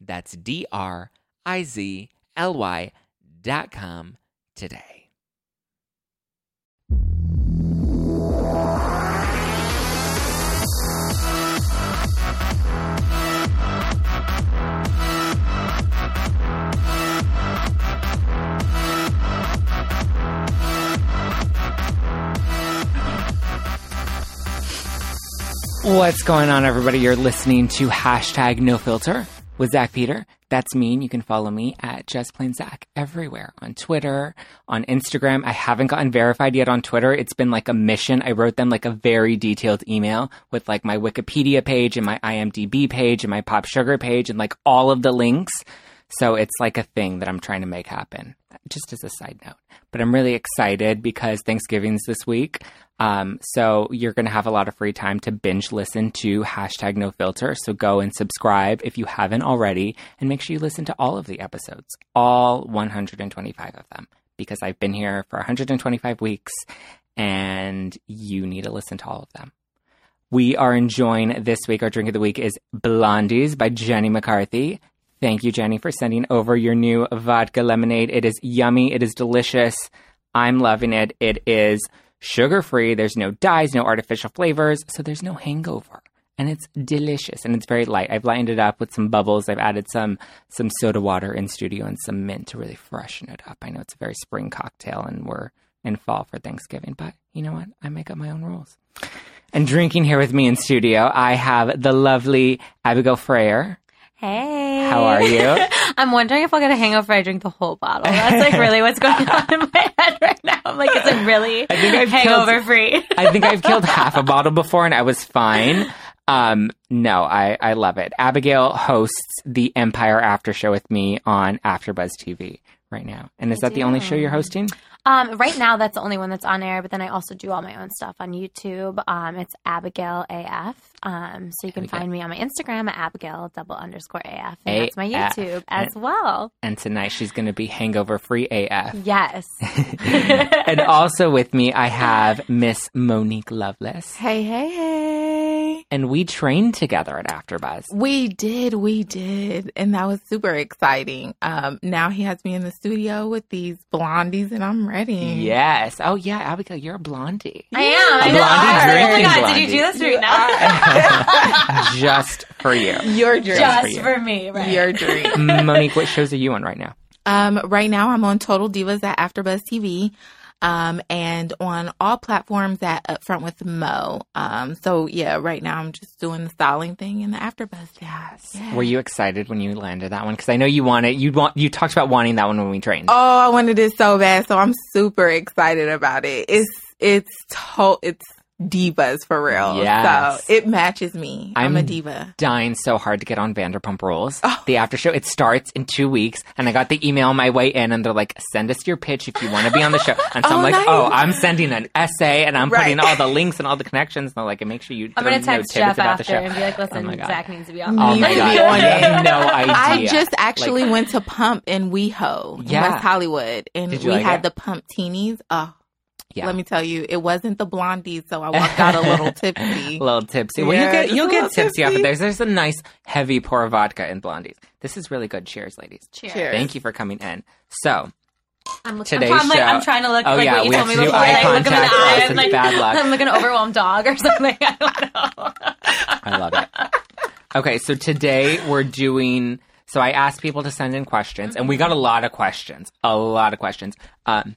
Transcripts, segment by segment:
That's D R I Z L Y dot com today. What's going on, everybody? You're listening to hashtag no filter with Zack Peter. That's me. and You can follow me at Just Plain Zack everywhere on Twitter, on Instagram. I haven't gotten verified yet on Twitter. It's been like a mission. I wrote them like a very detailed email with like my Wikipedia page and my IMDb page and my Pop Sugar page and like all of the links. So it's like a thing that I'm trying to make happen, just as a side note. But I'm really excited because Thanksgiving's this week. Um, so you're going to have a lot of free time to binge listen to hashtag no filter. So go and subscribe if you haven't already and make sure you listen to all of the episodes, all 125 of them, because I've been here for 125 weeks and you need to listen to all of them. We are enjoying this week. Our drink of the week is Blondies by Jenny McCarthy. Thank you, Jenny, for sending over your new vodka lemonade. It is yummy. It is delicious. I'm loving it. It is sugar free. There's no dyes, no artificial flavors, so there's no hangover. And it's delicious and it's very light. I've lightened it up with some bubbles. I've added some some soda water in studio and some mint to really freshen it up. I know it's a very spring cocktail and we're in fall for Thanksgiving, but you know what? I make up my own rules. And drinking here with me in studio, I have the lovely Abigail Fraher. Hey. How are you? I'm wondering if I'll get a hangover if I drink the whole bottle. That's like really what's going on in my head right now. I'm like, is it really I think I've hangover killed- free? I think I've killed half a bottle before and I was fine. Um, no, I, I love it. Abigail hosts the Empire After Show with me on AfterBuzz TV right now. And is that the only show you're hosting? Um, right now, that's the only one that's on air, but then I also do all my own stuff on YouTube. Um, it's Abigail AF. Um, so you can Abigail. find me on my Instagram at Abigail double underscore AF. And A- that's my F. YouTube as well. And tonight she's going to be hangover free AF. Yes. and also with me, I have Miss Monique Loveless. Hey, hey, hey. And we trained together at AfterBuzz. We did, we did. And that was super exciting. Um, now he has me in the studio with these blondies and I'm ready. Yes. Oh, yeah, Abigail, you're a blondie. I am. I A know. blondie Oh my drinking God, blondie. Did you do this right now? Just for you. Your dream. Just you. for me, right? Your dream. Monique, what shows are you on right now? um, right now I'm on Total Divas at AfterBuzz TV. Um, and on all platforms at Upfront with Mo. Um, so yeah, right now I'm just doing the styling thing in the AfterBuzz. Yes. Yeah. Were you excited when you landed that one? Because I know you wanted you want you talked about wanting that one when we trained. Oh, I wanted it so bad, so I'm super excited about it. It's it's to- it's divas for real. Yes. So it matches me. I'm, a I'm- diva. Dying so hard to get on Vanderpump Rules. Oh. The after show it starts in two weeks, and I got the email on my way in, and they're like, "Send us your pitch if you want to be on the show." And so Oh, I'm like, oh, nice. "Oh, I'm sending an essay, and I'm putting all the links and all the connections." And they're like, "And "Make sure you." I'm gonna text no tidbits Jeff about the after show." and be like, oh "Listen, Oh my God. Zack needs to be oh on." Oh Needs my to god! be on have it. no idea. I just actually Like- went to Pump in WeHo in West Hollywood, and we like had it? the Pump Teenies. Oh, Yeah. let me tell you, it wasn't the blondies, so I walked out a little tipsy. a little tipsy. Well, Yeah, you get you'll get little tipsy off of tipsy. There's there's a nice heavy pour of vodka in blondies. This is really good. Cheers, ladies. Cheers. Cheers. Thank you for coming in. So I'm, looking, Today's I'm, trying, like, show- I'm trying to look Oh, like yeah, what you we told have me to before. eye like, look him in the contact eye. I'm it's like, bad luck. I'm like an overwhelmed dog or something. I don't know. I love it. Okay, so today we're doing. So I asked people to send in questions, and we got a lot of questions. A lot of questions. Um,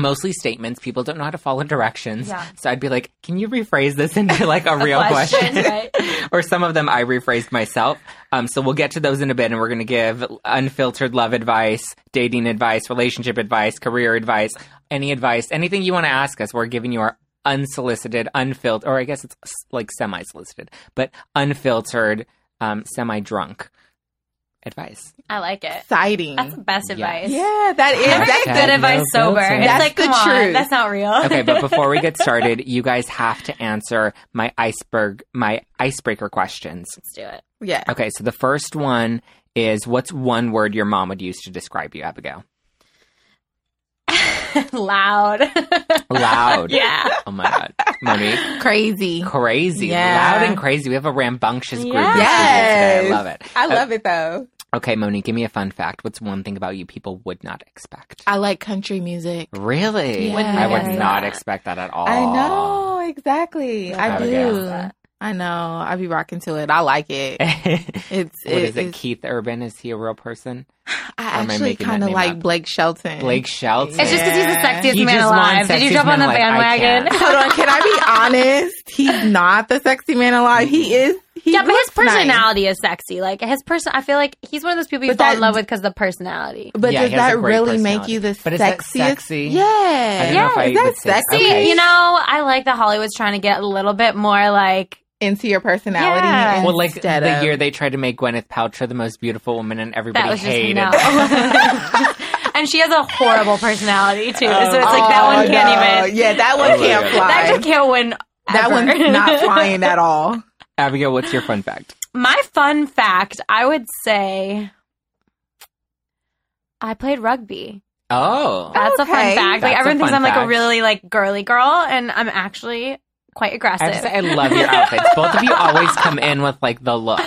mostly statements. People don't know how to follow directions. Yeah. So I'd be like, can you rephrase this into like a real question, question? right? or some of them I rephrased myself. Um, so we'll get to those in a bit, and we're going to give unfiltered love advice, dating advice, relationship advice, career advice, any advice, anything you want to ask us. We're giving you our unsolicited, unfiltered, or I guess it's like semi-solicited, but unfiltered, um, semi-drunk advice. I like it. Exciting. That's the best advice. yeah, that is. Never That's get Hashtag good advice no sober. filter. It's That's like, the come on, truth. that's not real. Okay, but before we get started, you guys have to answer my iceberg, my icebreaker questions. Let's do it. yeah. Okay, so the first one is what's one word your mom would use to describe you, Abigail? Loud. Loud. yeah. Oh my god. Monique. Crazy. Crazy. Yeah. Loud and crazy. We have a rambunctious group. Yes. in today. Yes. I love it. I love uh, it though. Okay, Monique, give me a fun fact. What's one thing about you people would not expect? I like country music. Really? Yeah. I would not expect that at all. I know exactly. I Abigail. do. I know. I be rocking to it. I like it. It's what is it? it's- Keith Urban? Is he a real person? I actually kind of like up? Blake Shelton. Blake Shelton. It's just because he's the sexiest He man just won alive. Did you jump on the Alive. I bandwagon? Hold on, can I be honest? He's not the sexy man alive. He is. He yeah, but his looks nice. personality is sexy. Like his person, I feel like he's one of those people you But fall that- in love with because the personality. But Yeah, does he has a that really make you the But is that sexiest? sexy? Yeah. I don't know if I is that would sexy? Okay. You know, I like that Hollywood's trying to get a little bit more like Into your personality. Yeah. Well, like instead the of- year they tried to make Gwyneth Paltrow the most beautiful woman, and everybody that was just hated. no. and she has a horrible personality too. Oh, so it's like that Oh, one can't no. even. Yeah, that one Oh, can't God. fly. That just can't win. That ever. one's not flying at all. Abigail, what's your fun fact? My fun fact, I would say, I played rugby. Oh, That's a fun fact. That's like a everyone thinks I'm like a really like girly girl, and I'm actually quite aggressive. have to say, I love your outfits. Both of you always come in with like the looks.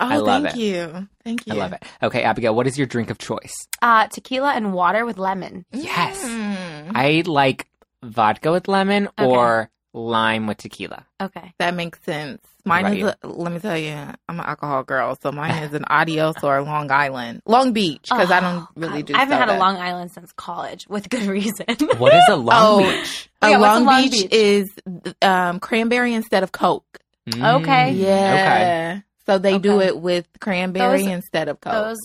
Oh, I love thank it. you. Thank you. I love it. Okay, Abigail, what is your drink of choice? uh, tequila and water with lemon. Yes. Mm, I like vodka with lemon Okay. or lime with tequila. Okay. that makes sense. Mine about is. A, let me tell you, I'm an alcohol girl, so mine is an Adios or Long Island, Long Beach, because I don't Oh, really God. do. I haven't had a. Long Island since college with good reason. What is a Long Oh. Beach? A Yeah, what's a Long, Long Beach, Beach? is um, cranberry instead of Coke. Mm, Okay. Yeah. So they do it with cranberry Those- instead of Coke. Those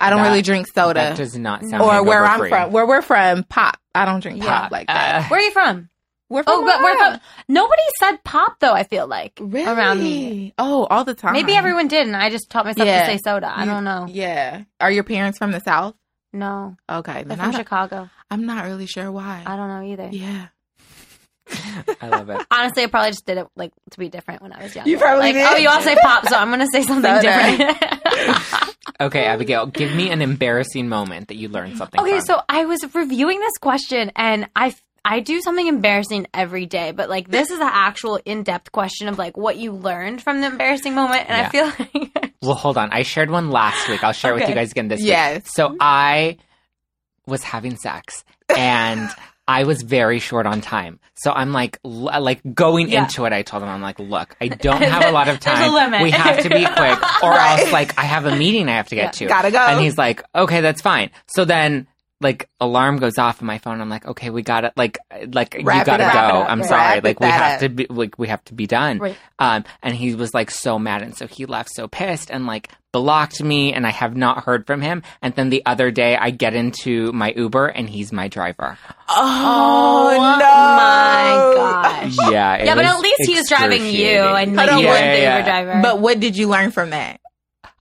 I don't That- really drink soda. That does not sound or where I'm free. from, where we're from, pop. I don't drink Yeah. pop like that. Uh, where are you from? Oh, we're from Oh, but we're from. Nobody said pop though. I feel like really around me. Oh, all the time. Maybe everyone did, and I just taught myself Yeah. to say soda. I You- don't know. Yeah. Are your parents from the South? No, Okay, they're from Chicago. I'm not really sure why. I don't know either. yeah. I love it. Honestly, I probably just did it like to be different when I was young. You probably like, did. oh, you all say pop, so I'm gonna say something Soda. different. Okay, Abigail, give me an embarrassing moment that you learned something okay, from. so I was reviewing this question, and I I do something embarrassing every day, but like this is an actual in depth question of like what you learned from the embarrassing moment, and Yeah. I feel like Well, hold on. I shared one last week. I'll share it with you guys again this week. Yes. So I was having sex and I was very short on time. So I'm like, l- like going Yeah. into it. I told him, I'm like, look, I don't have a lot of time. We have to be quick, or Right. else like I have a meeting I have to get to. Gotta go. And he's like, okay, that's fine. So then. Like alarm goes off on my phone. I'm like, okay, we got to like, like you Wrap it gotta go. Up. I'm Right. sorry. Wrap Like we have up. to be, like we have to be done. Right. Um, and he was like so mad, and so he left so pissed and like blocked me, and I have not heard from him. And then the other day, I get into my Uber, and he's my driver. Oh, Oh, no. my gosh. Yeah, it yeah, but at least he was driving you excruciating. and like Hold you on, weren't yeah, the yeah. Uber driver. But what did you learn from that?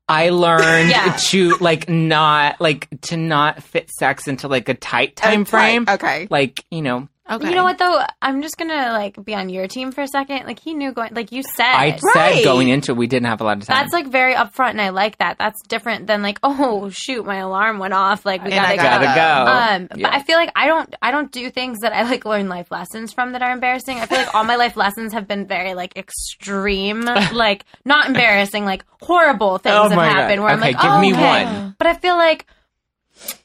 I learned Yeah. to like not like to not fit sex into like a tight time frame. Okay. Like you know, Okay. You know what though? I'm just gonna like be on your team for a second. Like he knew going, like you said. I Right. said going into it, we didn't have a lot of time. that's like very upfront, and I like that. That's different than like, oh shoot, my alarm went off. Like we And I gotta, gotta go. go. Um, Yeah. but I feel like I don't, I don't do things that I like learn life lessons from that are embarrassing. I feel like all my life lessons have been very like extreme, like not embarrassing, like horrible things Oh have my God. happened. Where I'm Okay, like, give oh, me okay. one. But I feel like,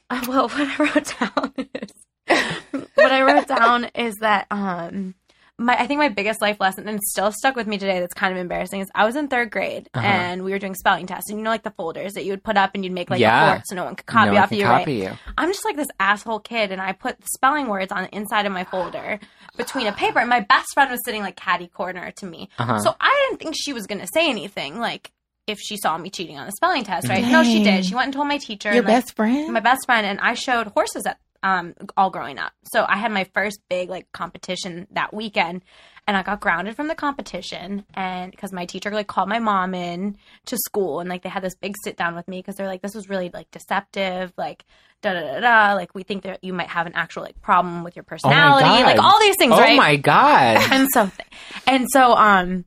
uh, well, what I wrote down is what I wrote down is that um my I think my biggest life lesson and still stuck with me today that's kind of embarrassing is I was in third grade Uh-huh. and we were doing spelling tests and you know like the folders that you would put up and you'd make like Yeah. a fort so no one could copy no off you, copy right? you. I'm just like this asshole kid and I put spelling words on the inside of my folder between a paper and my best friend was sitting like catty corner to me. Uh-huh. So I didn't think she was gonna say anything like if she saw me cheating on the spelling test, right? No, she did. She went and told my teacher. Your and, like, best friend? my best friend and I showed horses at um all growing up. So I had my first big like competition that weekend and I got grounded from the competition and because my teacher like called my mom in to school and like they had this big sit down with me because they're like this was really like deceptive like da da da da like we think that you might have an actual like problem with your Oh personality God. like all these things oh right my god. and so and so um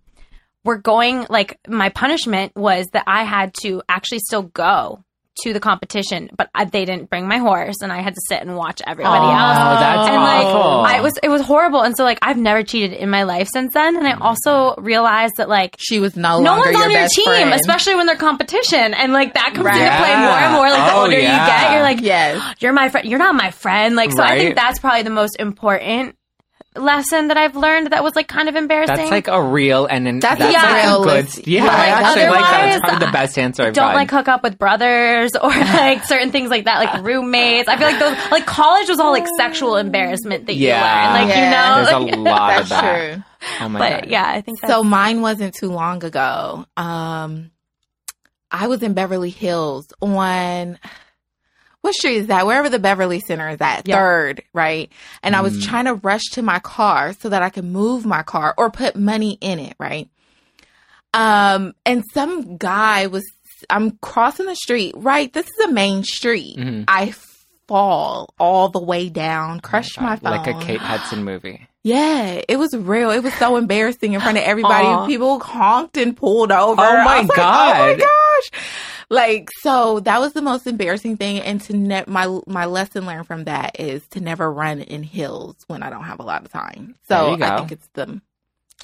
we're going like my punishment was that I had to actually still go to the competition, but I, they didn't bring my horse, and I had to sit and watch everybody Oh, else. that's and like awful. I was, it was horrible. And so like I've never cheated in my life since then. And I also realized that like she was no, no longer one's on your your team, friend. especially when they're competition, and like that comes Right. into play more and more. Like the Oh, older yeah. you get, you're like, Yes. you're my friend. You're not my friend. Like so, I think that's probably the most important lesson that I've learned that was like kind of embarrassing. That's like a real and an, That's that's, a like a real good. list. Yeah, But, I actually like that. It's otherwise, probably the best answer I've don't gotten. like hook up with brothers or like certain things like that, like roommates. I feel like those, like college was all like sexual embarrassment that you Yeah. learn, like Yeah. you know. There's a lot That's of that. true. Oh my but god. yeah, I think that's, So mine wasn't too long ago. Um, I was in Beverly Hills on what street is that? Wherever the Beverly Center is at, Yeah. third, right? And I was Mm. trying to rush to my car so that I could move my car or put money in it, right? Um, and some guy was. I'm crossing the street, right? This is a main street. Mhm. I fall all the way down, crushed my phone. Like a Kate Hudson movie. Yeah, it was real. It was so embarrassing in front of everybody. Aw. People honked and pulled over. Oh my I was like, oh my gosh! Like so, that was the most embarrassing thing. And to ne- my my lesson learned from that is to never run in hills when I don't have a lot of time. So. I think it's the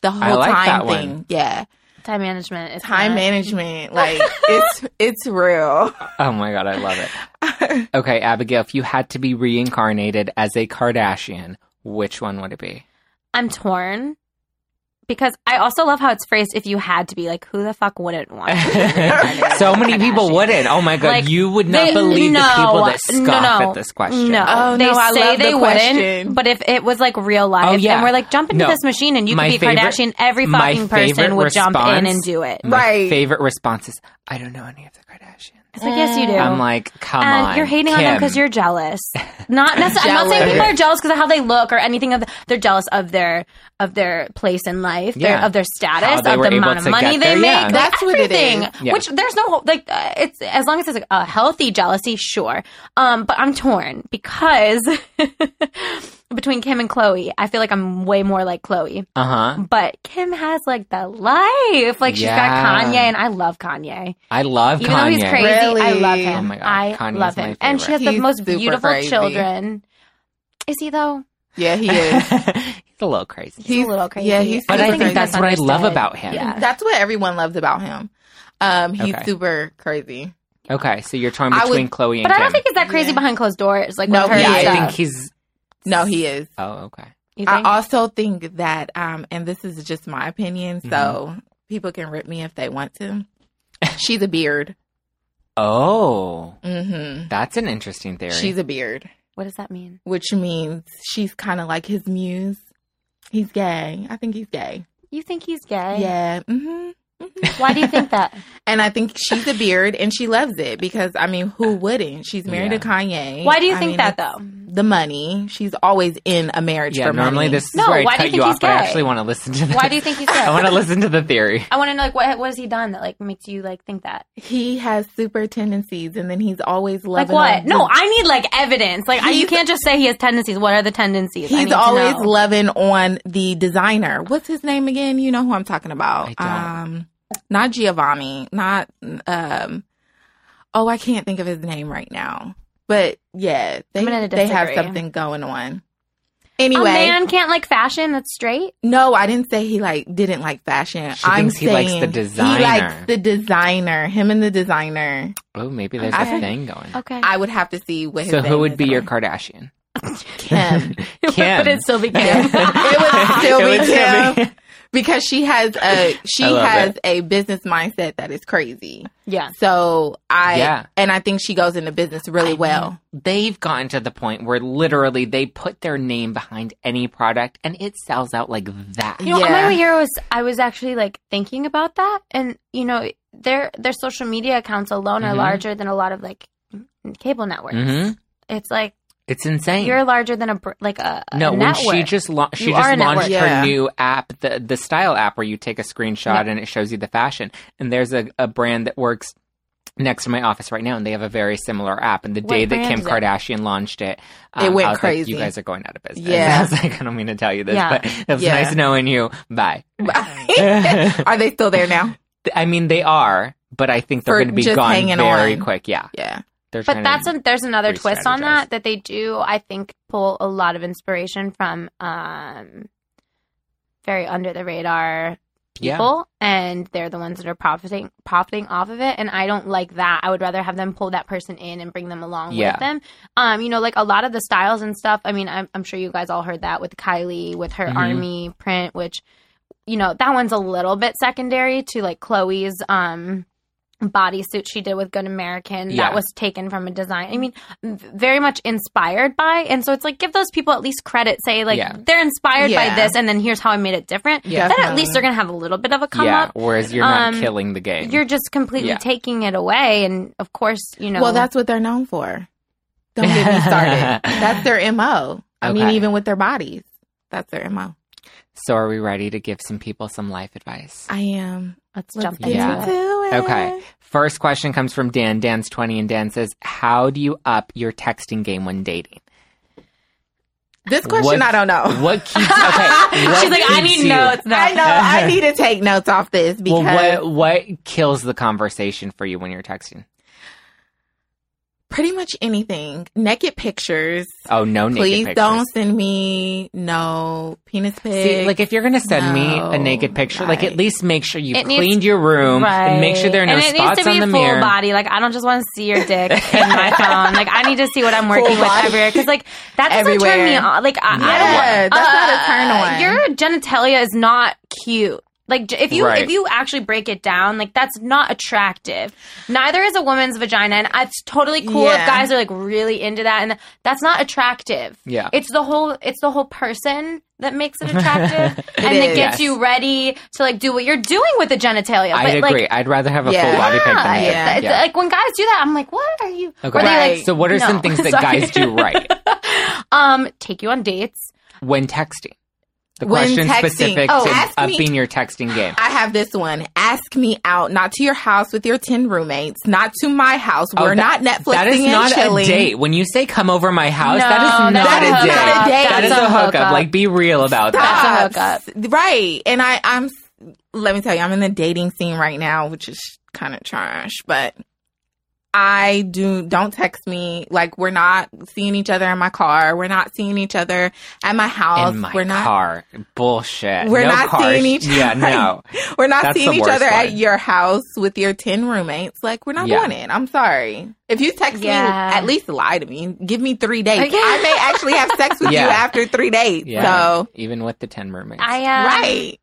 the whole like time thing. one. Yeah, time management. Is time not- management. Like it's it's real. Oh my god, I love it. Okay, Abigail, if you had to be reincarnated as a Kardashian, which one would it be? I'm torn because I also love how it's phrased. If you had to be like, who the fuck wouldn't want? to be so many people wouldn't. Oh my god, Like, you would not They- believe no, the people that no, scoff no, at this question. No, Oh, they no, I say love the they question. wouldn't. But if it was like real life, Oh, yeah. and we're like, jump into No. this machine and you My could be favorite- Kardashian, every fucking person would jump in and do it. My Right. favorite responses. I don't know any of the Kardashians. It's like, yes, you do. I'm like, come and on. you're hating on them Kim. because you're jealous. Not necessarily. I'm not saying people are jealous because of how they look or anything of. The, they're jealous of their of their place in life, their, Yeah. of their How status, they of were the able amount of to money get they there, make. yeah. like That's what it everything. is. Yeah. Which there's no like uh, it's as long as it's a healthy jealousy, sure. Um, but I'm torn because between Kim and Khloe, I feel like I'm way more like Khloe. Uh huh. But Kim has like the life. Like she's Yeah. got Kanye, and I love Kanye. I love Even Kanye. though he's crazy, I Really? love him. Oh my God, I Kanye's love my him, and she has favorite. the most super beautiful crazy. children. Is he though? Yeah, he is. he's a little crazy. He's, a little crazy. Yeah, he's But I super think he's that's what I love misunderstood. about him. Yeah. That's what everyone loves about him. Um, he's Okay. super crazy. Okay, so you're torn I would- between Khloe and Kim. But I Kim. don't think he's that crazy Yeah. behind closed doors. Like No, with her yeah, is. I stuff. think he's. No, he is. Oh, okay. I also think that, um, and this is just my opinion, so Mm-hmm. people can rip me if they want to. She's a beard. Oh, mm-hmm. that's an interesting theory. She's a beard, what does that mean? which means she's kind of like his muse. He's gay. I think he's gay. You think he's gay? Yeah. hmm Why do you think that? And I think she's a beard and she loves it because, I mean, who wouldn't? She's married Yeah. to Kanye. Why do you I think mean, that though? The money. She's always in a marriage yeah, for normally money. this is No, where I why do cut you you, think off, he's but I actually want to listen to. The, Why do you think he's gay? I want to listen to the theory. I want to know like what what has he done that like makes you like think that? he has super tendencies and then he's always loving. Like what? on- No, I need like evidence. Like I, you can't just say he has tendencies. What are the tendencies? I need He's to always know. loving on the designer. What's his name again? You know who I'm talking about. I don't. Um, not Giovanni. Not um. Oh, I can't think of his name right now. But yeah, they they have something going on. a Anyway, man can't like fashion. That's straight. no, I didn't say he like didn't like fashion. She I'm thinks he likes the designer. He likes the designer. Him and the designer. Oh, maybe there's Okay. a thing going. Okay. I would have to see what. His So who would be your on. Kardashian? Kim. Kim. but it still became. it would still It be would still Kim because she has a she has it. a business mindset that is crazy. yeah. So I Yeah. and I think she goes into business really well. They've gotten to the point where literally they put their name behind any product and it sells out like that. You know, Yeah. on my way here was I was actually like thinking about that, and you know, their their social media accounts alone are Mhm. larger than a lot of like cable networks. Mhm. It's like It's insane. you're larger than a br- like a, a no, when she just la- she You just launched. Yeah. her new app, the the style app, where you take a screenshot Yeah. and it shows you the fashion. And there's a, a brand that works next to my office right now, and they have a very similar app. And the What day that Kim is it? Kardashian launched it, It um, went I was like, crazy. you guys are going out of business. Yeah. I was like, I don't mean to tell you this, Yeah. but it was nice knowing you. Bye. Bye. Are they still there now? I mean, they are, but I think they're going to be gone very on. quick. Yeah, Yeah. They're But that's a, there's another twist on that that they do. I think pull a lot of inspiration from um, very under the radar Yeah. people, and they're the ones that are profiting profiting off of it. And I don't like that. I would rather have them pull that person in and bring them along Yeah. with them. Um, you know, like a lot of the styles and stuff. I mean, I'm, I'm sure you guys all heard that with Kylie with her Mhm. army print, which you know that one's a little bit secondary to like Khloe's um bodysuit she did with Good American Yeah. that was taken from a design. I mean, very much inspired by, and so it's like give those people at least credit. Say like Yeah. they're inspired by this, and then here's how I made it different. Yeah. Then at least they're gonna have a little bit of a come yeah. up. Whereas you're not Um, killing the game. You're just completely Yeah. taking it away, and of course, you know. Well, that's what they're known for. Don't get me started. That's their MO. I mean, even with their bodies, that's their MO. so are we ready to give some people some life advice? I am. let's Let's jump get into it. Into it. Okay. First question comes from Dan. Dan's 20 and Dan says, How do you up your texting game when dating? This question, What- I don't know. What keeps okay? what She's like, I need you- notes now. I know. I need to take notes off this because Well, what what kills the conversation for you when you're texting? Pretty much anything. Naked pictures. Oh no, naked Please pictures. don't send me no penis pics. See, like if you're gonna send me a naked picture, like at least make sure you It cleaned needs- your room Right. and make sure there are no and it spots needs to be on the full mirror. body. Like I don't just want to see your dick in my phone. Like I need to see what I'm working Full with body. everywhere. Because like that doesn't turn me Everywhere. on. Like I, I don't want. that's not a turn uh, on. Your genitalia is not cute. Like if you Right. if you actually break it down, like that's not attractive. Neither is a woman's vagina, and it's totally cool if guys are like really into that, and that's not attractive. Yeah. It's the whole it's the whole person that makes it attractive, and that is. gets Yes. you ready to like do what you're doing with the genitalia. I But, agree. Like, I'd rather have a Yeah. full body pic than yeah, naked. Yeah. it's- Yeah. Like when guys do that, I'm like, what are you? Okay. Or they, Right. like, So what are some things that guys do right Um, take you on dates. when texting? The When question texting. specific Oh, to ask me- upping your texting game. I have this one. Ask me out, not to your house with your 10 roommates, not to my house. Oh, We're that- not Netflixing That is and not chilling. a date. When you say come over my house, No, that is not, that a, is date. not a date. That is That's a a hookup. hookup. Like be real about that. That's a Stop. Right. And I, I'm, let me tell you, I'm in the dating scene right now, which is kind of trash, but I do, don't text me. Like, we're not seeing each other in my car. We're not seeing each other at my house. In my we're not, car. Bullshit. We're no not car. seeing each other. Yeah, other. no. we're not That's seeing each worst other at your house with your 10 roommates. Like, we're not Yeah. doing it. I'm sorry. If you text Yeah. me, at least lie to me. Give me three dates. Yeah. I may actually have sex with Yeah. you after three dates. Yeah. So, Even with the 10 roommates, I um, right.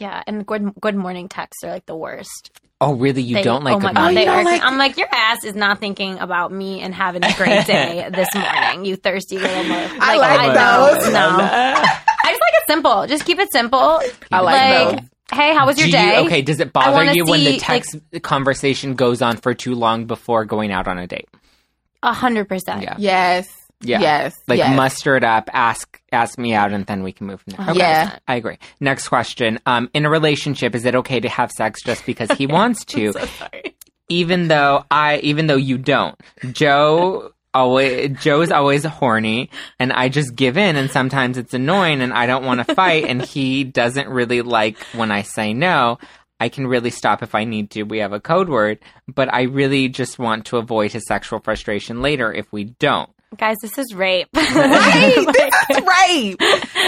Yeah, and good good morning texts are like the worst. Oh, really? You They- don't like oh my god, oh, morning? they don't are. like- I'm like your ass is not thinking about me and having a great day this morning. You thirsty little mother. I like know, those. No, I just like it simple. Just keep it simple. I like those. Hey, how was your Do day? You, okay, does it bother wanna you when the see, like- text conversation goes on for too long before going out on a date? A hundred percent. Yes. Yeah. Yes. Like yes. muster it up, ask ask me out, and then we can move from there. Okay. Yeah. I agree. Next question. Um, in a relationship, is it okay to have sex just because he wants to, sorry. even though I, even though you don't? Joe always, Joe's always horny, and I just give in, and sometimes it's annoying, and I don't want to fight, and he doesn't really like when I say no. I can really stop if I need to. We have a code word, but I really just want to avoid his sexual frustration later if we don't. Guys, this is rape. Right. this is right.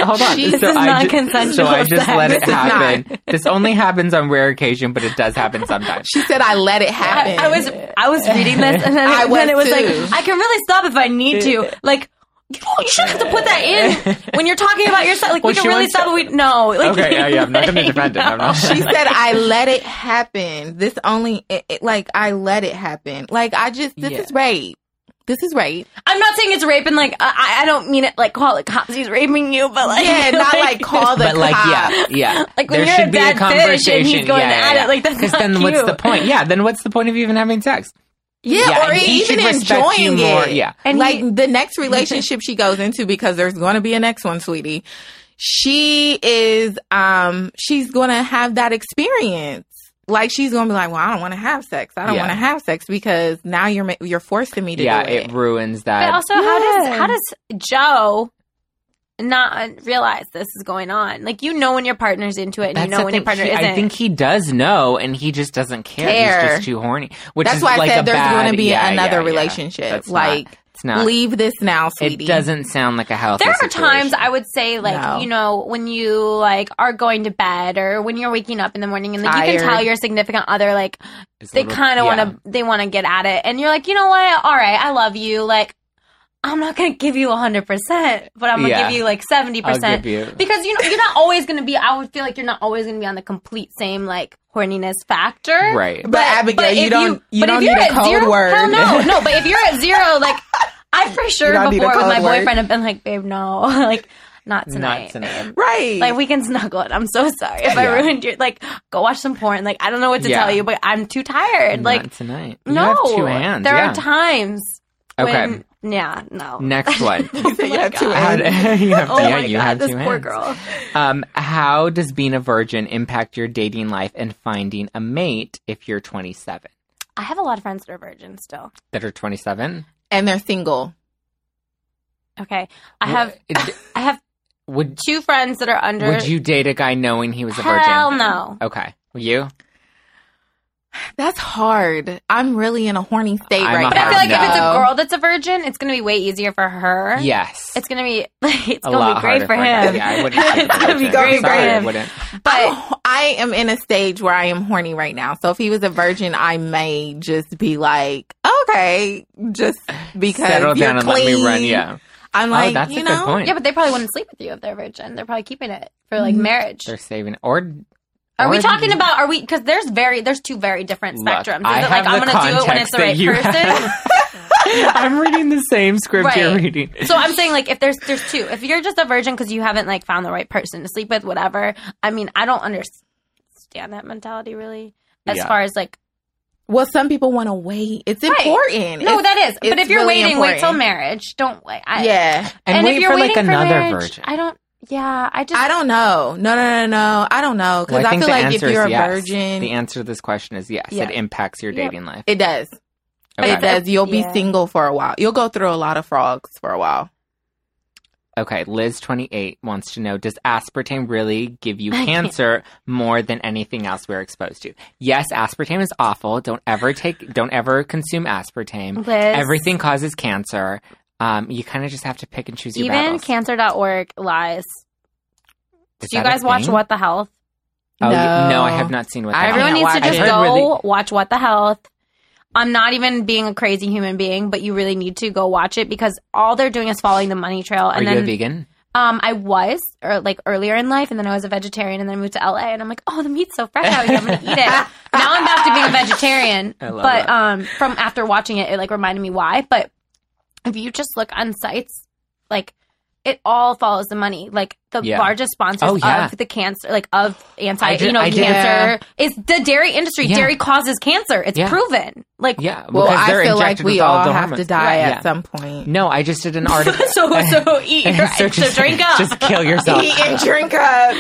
Hold on. This is I ju- non-consensual so I just sex. let it happen. This only happens on rare occasion, but it does happen sometimes. She said, I let it happen. I, I was I was reading this and then, I then it was too. like I can really stop if I need to. Like You, you shouldn't have to put that in when you're talking about yourself. Like Well, we can really stop. to- We no. Like, Okay, yeah, yeah, I'm not gonna defend him. I'm not- She said, "I let it happen. This only, it, it- like, I let it happen. Like, I just, this Yeah. is rape. This is rape. I'm not saying it's rape, and like I, I don't mean it like call it cops. He's raping you, but like yeah, not like call the but like, yeah, yeah. Like, when there you're should a be a dead fish and conversation. he's going yeah, at yeah, it, like, that's Because not then what's the point? Yeah, then what's the point of even having sex? Yeah, Yeah, or even should respect you enjoying more, it. yeah. And like he- the next relationship she goes into because there's going to be a next one, sweetie. She is, um, she's going to have that experience. Like she's going to be like, well, I don't want to have sex. I don't Yeah. want to have sex because now you're you're forcing me to Yeah, do it. it ruins that. But that. also, how does how does Joe not uh, realize this is going on? Like you know when your partner's into it, and you That's know the when your thing. partner He- isn't. I think he does know, and he just doesn't care. Care. He's just too horny. Which That's is why I said there's going to be yeah, another yeah, yeah. relationship. That's not- like, it's not. leave this now, sweetie. It doesn't sound like a healthy. there are situation. times I would say, like No. you know, when you like are going to bed or when you're waking up in the morning, and like you can tell your significant other like It's they kind of want to they want to get at it, and you're like, you know what? All right, I love you. Like I'm not gonna give you 100, percent but I'm gonna Yeah. give you like 70%. you. because you know you're not always gonna be. I would feel like you're not always gonna be on the complete same like horniness factor, Right. But, Abigail, you don't you, but don't if need you're a at code zero, word. Hell no, no. But if you're at zero, like I for sure don't need a before with code my word. boyfriend have been like, babe, no, like not tonight. Not tonight. right. Like we can snuggle it. I'm so sorry if I ruined your like. Go watch some porn. Like I don't know what to Yeah. tell you, but I'm too tired. Not like tonight. You no, have two hands. there yeah. are times. Okay. When, yeah. No. Next one. You you have two How hands. do- you have, Oh yeah, my you god, have this two poor hands. girl. Um, how does being a virgin impact your dating life and finding a mate if you're 27? I have a lot of friends that are virgins still. That are 27? and they're single. Okay, I have Would- I have Would two friends that are under. would you date a guy knowing he was a virgin? Hell no. Okay. You? That's hard. I'm really in a horny state I'm right now. But I feel like if it's a girl that's a virgin, it's going to be way easier for her. Yes. It's going to be like, it's going to be great for him. Yeah, I wouldn't. it's going to be great for great. I him. wouldn't. But I'm- I am in a stage where I am horny right now. So if he was a virgin, I may just be like, okay, just because Settle you're down and let me run. Yeah. I'm oh, like, that's you a know, good point. yeah, but they probably wouldn't sleep with you if they're virgin. They're probably keeping it for like Mhm. marriage. They're saving or. Are we or- talking about? Are we? Because there's very there's two very different Look, spectrums. Is I it like I'm going to do it when it's context the that right person? I'm reading the same script you're reading. so I'm saying like if there's there's two. If you're just a virgin because you haven't like found the right person to sleep with, whatever. I mean, I don't understand that mentality really. As Yeah. far as like well, some people want to wait. It's Right. important. no, It's- that is. But if you're really waiting, wait till marriage. Don't wait. I, yeah. And, wait if you're for like waiting for another marriage, virgin. I don't. Yeah, I just. I don't know. No, no, no, no. I don't know because Well, I, think feel like if you're a yes. virgin, the answer to this question is yes. Yeah. It impacts your Yep. dating life. it does. Okay. It does. You'll be Yeah. single for a while. You'll go through a lot of frogs for a while. Okay, Liz twenty eight wants to know: Does aspartame really give you cancer more than anything else we're exposed to? Yes, aspartame is awful. Don't ever take, don't ever consume aspartame. Liz, Everything causes cancer. Um, you kind of just have to pick and choose your Even battles. cancer.org lies. Is Do you that a guys watch thing? What the Health? Oh, yeah, No. no, I have not seen what. The haven't Everyone needs to watched just it. go really- watch What the Health. I'm not even being a crazy human being, but you really need to go watch it because all they're doing is following the money trail. Are And you a then vegan? um, I was or like earlier in life, and then I was a vegetarian, and then I moved to LA, and I'm like, oh, the meat's so fresh out here, I'm gonna eat it. now I'm back to being a vegetarian. I love but that. um, from after watching it, it like reminded me why. But if you just look on sites, like it all follows the money. Like the Yeah. largest sponsors Oh, yeah. of the cancer, like of anti, did- you know, I did- cancer is the dairy industry. Yeah. Dairy causes cancer. It's Yeah. proven. Like Yeah. Well, I feel like we all all have to die Right, at yeah. some point. No, I just did an article. so so eat right. So So, drink up. Just kill yourself. Eat and drink up.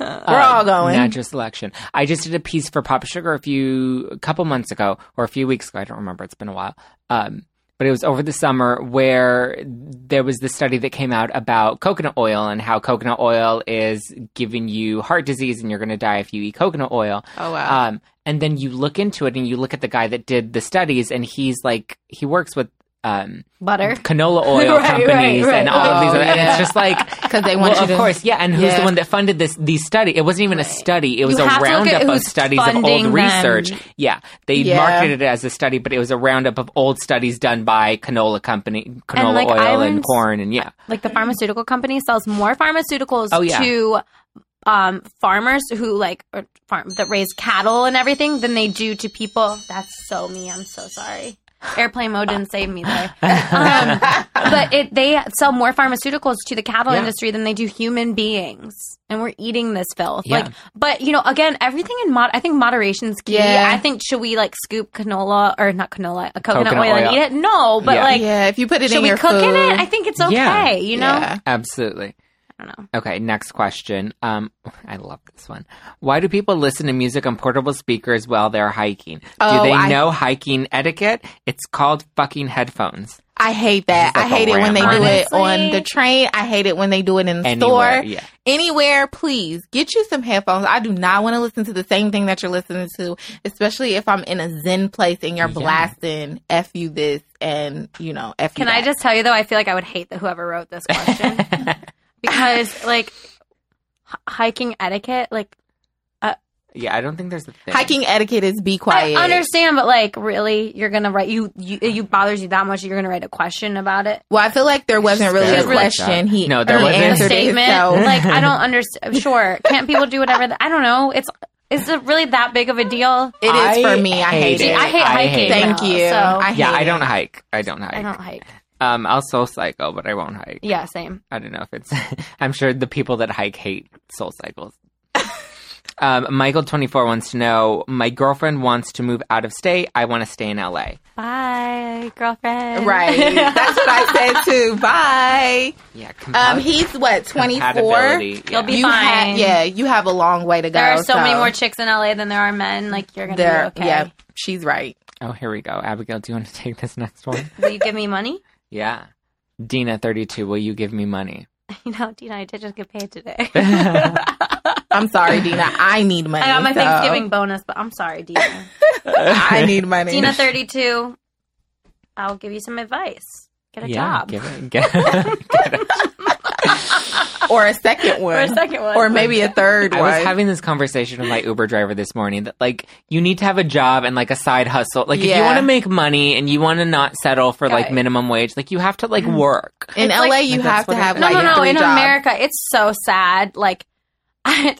We're all going. Natural selection. I just did a piece for Pop Sugar a few, a couple months ago, or a few weeks ago. I don't remember. It's been a while. Um, but it was over the summer where there was this study that came out about coconut oil and how coconut oil is giving you heart disease and you're going to die if you eat coconut oil. Oh wow. Um, and then you look into it and you look at the guy that did the studies and he's like, he works with um, Butter. canola oil Right, companies right, and right. all of these. Oh, other- And it's just like, because they want well, you of to. course, yeah. And who's Yeah. the one that funded this these study? It wasn't even a study; it was You a have to look at roundup of studies of old them. research. Yeah, they Yeah. marketed it as a study, but it was a roundup of old studies done by canola company, canola like, oil, and corn, and yeah. like the pharmaceutical company sells more pharmaceuticals Oh, yeah. to um, farmers who like farm that raise cattle and everything than they do to people. That's so me. I'm so sorry. Airplane mode didn't save me there. Um, but it, they sell more pharmaceuticals to the cattle Yeah. industry than they do human beings, and we're eating this filth. Yeah. Like, but you know, again, everything in mod. I think moderation's key. Yeah. I think should we like scoop canola or not canola, a coconut, Coconut oil, and eat it? No, but Yeah. like, yeah, if you put it should in we your cook food, in it? I think it's okay. Yeah. You know, Yeah. Absolutely. I don't know. Okay, next question. Um, I love this one. Why do people listen to music on portable speakers while they're hiking? do Oh, they I- know hiking etiquette? It's called fucking headphones. I hate that. This I hate a it when they do rammer. it on the train. I hate it when they do it in the Anywhere, store. yeah. Anywhere, please get you some headphones. I do not want to listen to the same thing that you're listening to, especially if I'm in a zen place and you're Yeah. blasting "f you this" and you know "f you Can I just tell you though? I feel like I would hate the whoever wrote this question because like h- hiking etiquette, like uh, Yeah, I don't think there's a thing. hiking etiquette is be quiet. I understand, but like really, you're gonna write you you you bothers you that much? You're gonna write a question about it? Well, I feel like there wasn't really a question. that. He No, there wasn't. A statement? himself. Like I don't understand. Sure, can't people do whatever? th- I don't know. It's is it really that big of a deal? It is I for me. I hate hate it. it. I hate I hiking. hate. Thank though, you. So I yeah, I don't it. hike. I don't hike. I don't hike. Um, I'll SoulCycle, but I won't hike. Yeah, same. I don't know if it's. I'm sure the people that hike hate SoulCycles. um, Michael twenty four wants to know. My girlfriend wants to move out of state. I want to stay in LA. Bye, girlfriend. Right. That's what I said too. Bye. Yeah, come on. Um, he's what twenty four. compatibility. You'll yeah. be You have fine. yeah. You have a long way to go. There are so, many more chicks in LA than there are men. Like you're gonna be okay. yeah, she's right. Oh, here we go. Abigail, do you want to take this next one? Will you give me money? Yeah. Dina thirty two. Will you give me money? You know, Dina, I did just get paid today. I'm sorry, Dina. I need money. I got my so- Thanksgiving bonus, but I'm sorry, Dina. I need money. Dina, 32. I'll give you some advice. Get a yeah, job. give it. Get, get it. Or a second one, Or a second one. or maybe a third I one. I was having this conversation with my Uber driver this morning that like you need to have a job and like a side hustle. Like if you want to make money and you want to not settle for like Right. minimum wage, like you have to like mm-hmm. work. in It's LA, like- you That's have to have is. no, like no, no. three In jobs. America, it's so sad. Like, I,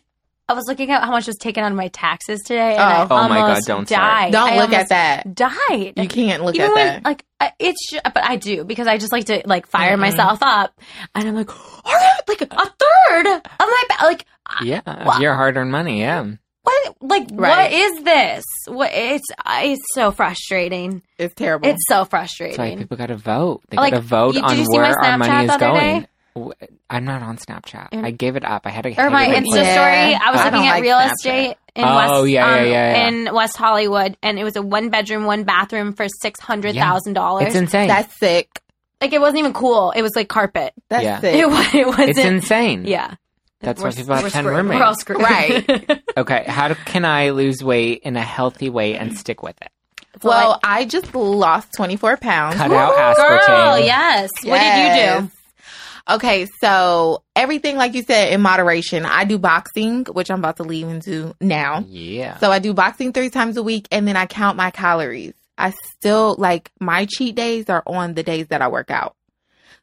I was looking at how much was taken out of my taxes today, and I Oh. Oh my God, almost don't start. died. Don't I look at almost that. Died. You can't look Even at when, that. like, I- it's, ju- but I do because I just like to like fire myself up, and I'm like, all right, like a third of my ba- like Yeah, Wow. your hard earned money. Yeah, what like what Right. is this? What it's it's so frustrating. it's terrible. It's so frustrating. why frustrating. people got to vote. They Like, got to vote you- did on you see my where our money Snapchat is the other going. day? W- I'm not on Snapchat. You're- I gave it up. I had to. or my had Insta. Yeah. story. I was I looking at like real Snapchat. estate in Oh, West yeah, yeah, um, yeah, yeah. in West Hollywood, and it was a one bedroom, one bathroom for six hundred thousand It's dollars. insane. That's sick. Like it wasn't even cool. It was like carpet. That's Yeah. sick. It was. It wasn't. it's insane. Yeah. That's We're- why people have we're 10 screwed. roommates. We're all screwed. Right. Okay, how can I lose weight in a healthy way and stick with it? So, well, like, I just lost 24 pounds. Cut out aspartame. girl, yes. What did you do? Okay, so everything like you said in moderation. I do boxing, which I'm about to leave into now. Yeah. So I do boxing three times a week and then I count my calories. I still like my cheat days are on the days that I work out.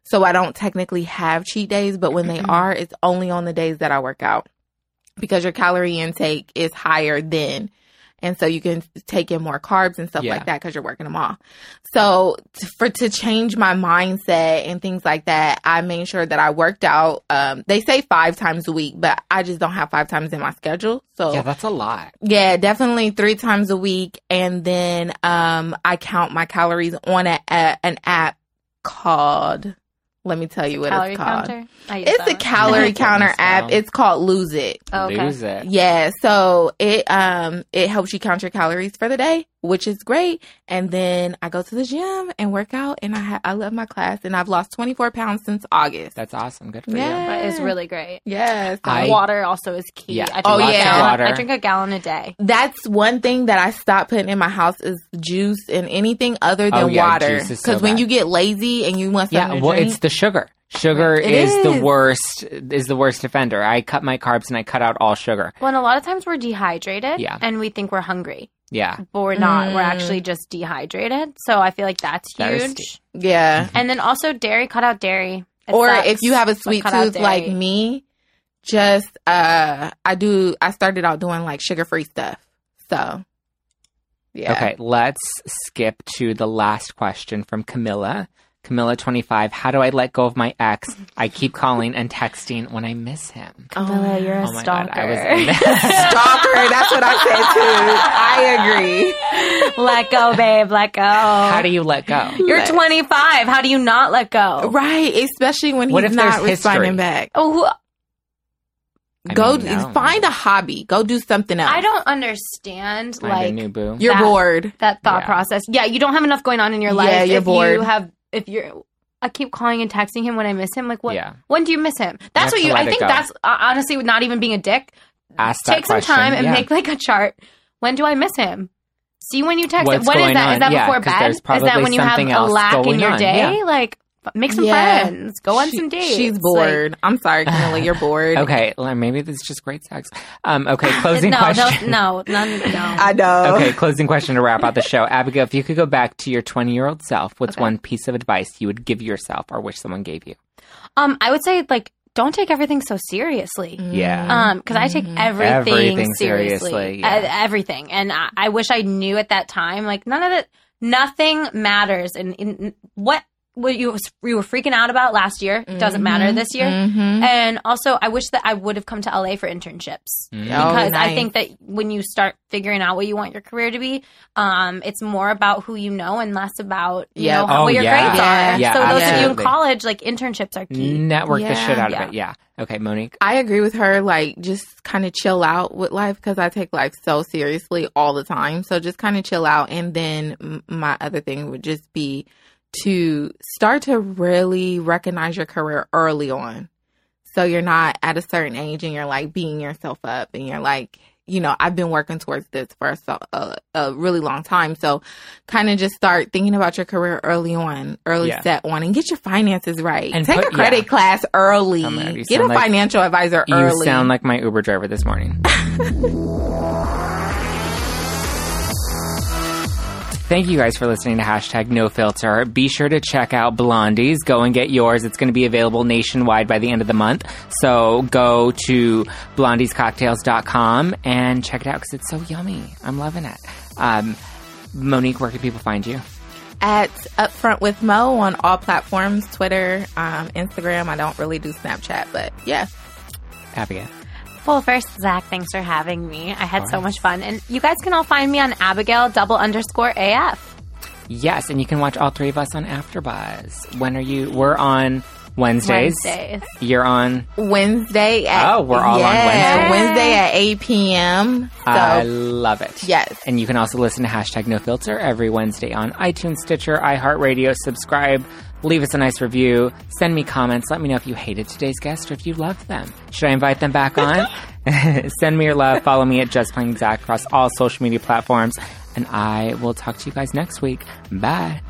So I don't technically have cheat days, but when they are, it's only on the days that I work out because your calorie intake is higher then. And so you can take in more carbs and stuff Yeah. like that because you're working them off. So t- for to change my mindset and things like that, I made sure that I worked out. Um, they say five times a week, but I just don't have five times in my schedule. So yeah, that's a lot. yeah, definitely three times a week, and then um, I count my calories on a, a an app called. Let me tell you what Calorie it's called. counter? It's a calorie counter app. It's called Lose It. Oh, okay. Lose it. Yeah, so it um it helps you count your calories for the day, which is great. And then I go to the gym and work out, and I ha- I love my class, and I've lost 24 pounds since August. That's awesome. Good for you. Yeah. That is really great. yes, uh, I- water also is key. Yeah. I drink Oh, a yeah. gallon- Water. I drink a gallon a day. that's one thing that I stopped putting in my house is juice and anything other oh, than Oh, yeah, water. juice is so Because when you get lazy and you want Yeah, something to well, drink, it's the sugar. Sugar is the worst. Is the worst offender. I cut my carbs and I cut out all sugar. Well, and a lot of times we're dehydrated Yeah. and we think we're hungry, Yeah, but we're not. We're Mm. actually just dehydrated. So I feel like that's Thirsty. huge. yeah. And then also dairy, cut out dairy. It or sucks, if you have a sweet tooth like me, just uh I do I started out doing like sugar free stuff. So yeah. Okay, let's skip to the last question from Camilla. Camilla, 25. How do I let go of my ex? I keep calling and texting when I miss him. Camilla, oh you're a Oh my God, stalker. I was in. Stalker, that's what I said too. I agree. let go, babe. Let go. How do you let go? You're 25. How do you not let go? Right, especially when What he's not responding history? back. Oh, who- I Go mean, no. find a hobby. Go do something else. I don't understand Find like a new boo. You're that- bored. that thought Yeah. process. Yeah, you don't have enough going on in your life. Yeah, you're if bored. You have if you're. I keep calling and texting him when I miss him. Like, what? Yeah. When do you miss him? That's what you. I think that's uh, honestly not even being a dick. Ask that Take some question. time and Yeah. make like a chart. When do I miss him? See when you text What's him. What is that? Is on? that Yeah, before bed? Is that when you have a lack in your on. day? Like, make some Yeah. friends. Go on She- some dates. She's Like- bored. I'm sorry, Camilla. You're bored. Okay, well, maybe this is just great sex. Um, okay, closing no, question. no, no, none, no. I know. Okay, closing question to wrap out the show. Abigail, if you could go back to your 20 year old self, what's Okay. one piece of advice you would give yourself or wish someone gave you? Um, I would say like don't take everything so seriously. Yeah. Um, because I take everything, Everything seriously, seriously, yeah. Everything, and I, I wish I knew at that time. Like none of it, nothing matters. And in, what what you you were freaking out about last year doesn't matter this year. Mhm. And also, I wish that I would have come to LA for internships Mm. Oh, because I nice. think that when you start figuring out what you want your career to be, um, it's more about who you know and less about you Yeah. know how, Oh, what your yeah. grades Yeah. are. Yeah, so those of you in college, like internships are key. Network the shit Yeah. out of it. Yeah. Okay, Monique. I agree with her. Like, just kind of chill out with life because I take life so seriously all the time. So just kind of chill out. And then my other thing would just be to start to really recognize your career early on. So you're not at a certain age and you're like beating yourself up and you're like, you know, I've been working towards this for a, a really long time. So kind of just start thinking about your career early on, early Yeah. set one, and get your finances right. And Take put- a credit yeah. class early. My God, you get a like- financial advisor You sound like my Uber driver this morning. Thank you guys for listening to hashtag no filter. Be sure to check out Blondies. Go and get yours. It's going to be available nationwide by the end of the month. So go to blondiescocktails.com and check it out because it's so yummy. I'm loving it. Um, Monique, where can people find you? at Upfront with Mo on all platforms Twitter, um, Instagram. I don't really do Snapchat, but yeah. Abigail. Well, first, Zack, thanks for having me. I had so much fun. And you guys can all find me on Abigail double underscore AF. Yes, and you can watch all three of us on AfterBuzz. When are you? We're on Wednesdays. Wednesdays. You're on. Wednesday at Oh, we're all on Wednesday. Wednesday at 8 p.m. So I love it. yes. And you can also listen to hashtag no filter every Wednesday on iTunes, Stitcher, iHeartRadio. Subscribe, leave us a nice review, send me comments. Let me know if you hated today's guest or if you loved them. Should I invite them back on? send me your love. Follow me at Just Plain Zack across all social media platforms. And I will talk to you guys next week. Bye.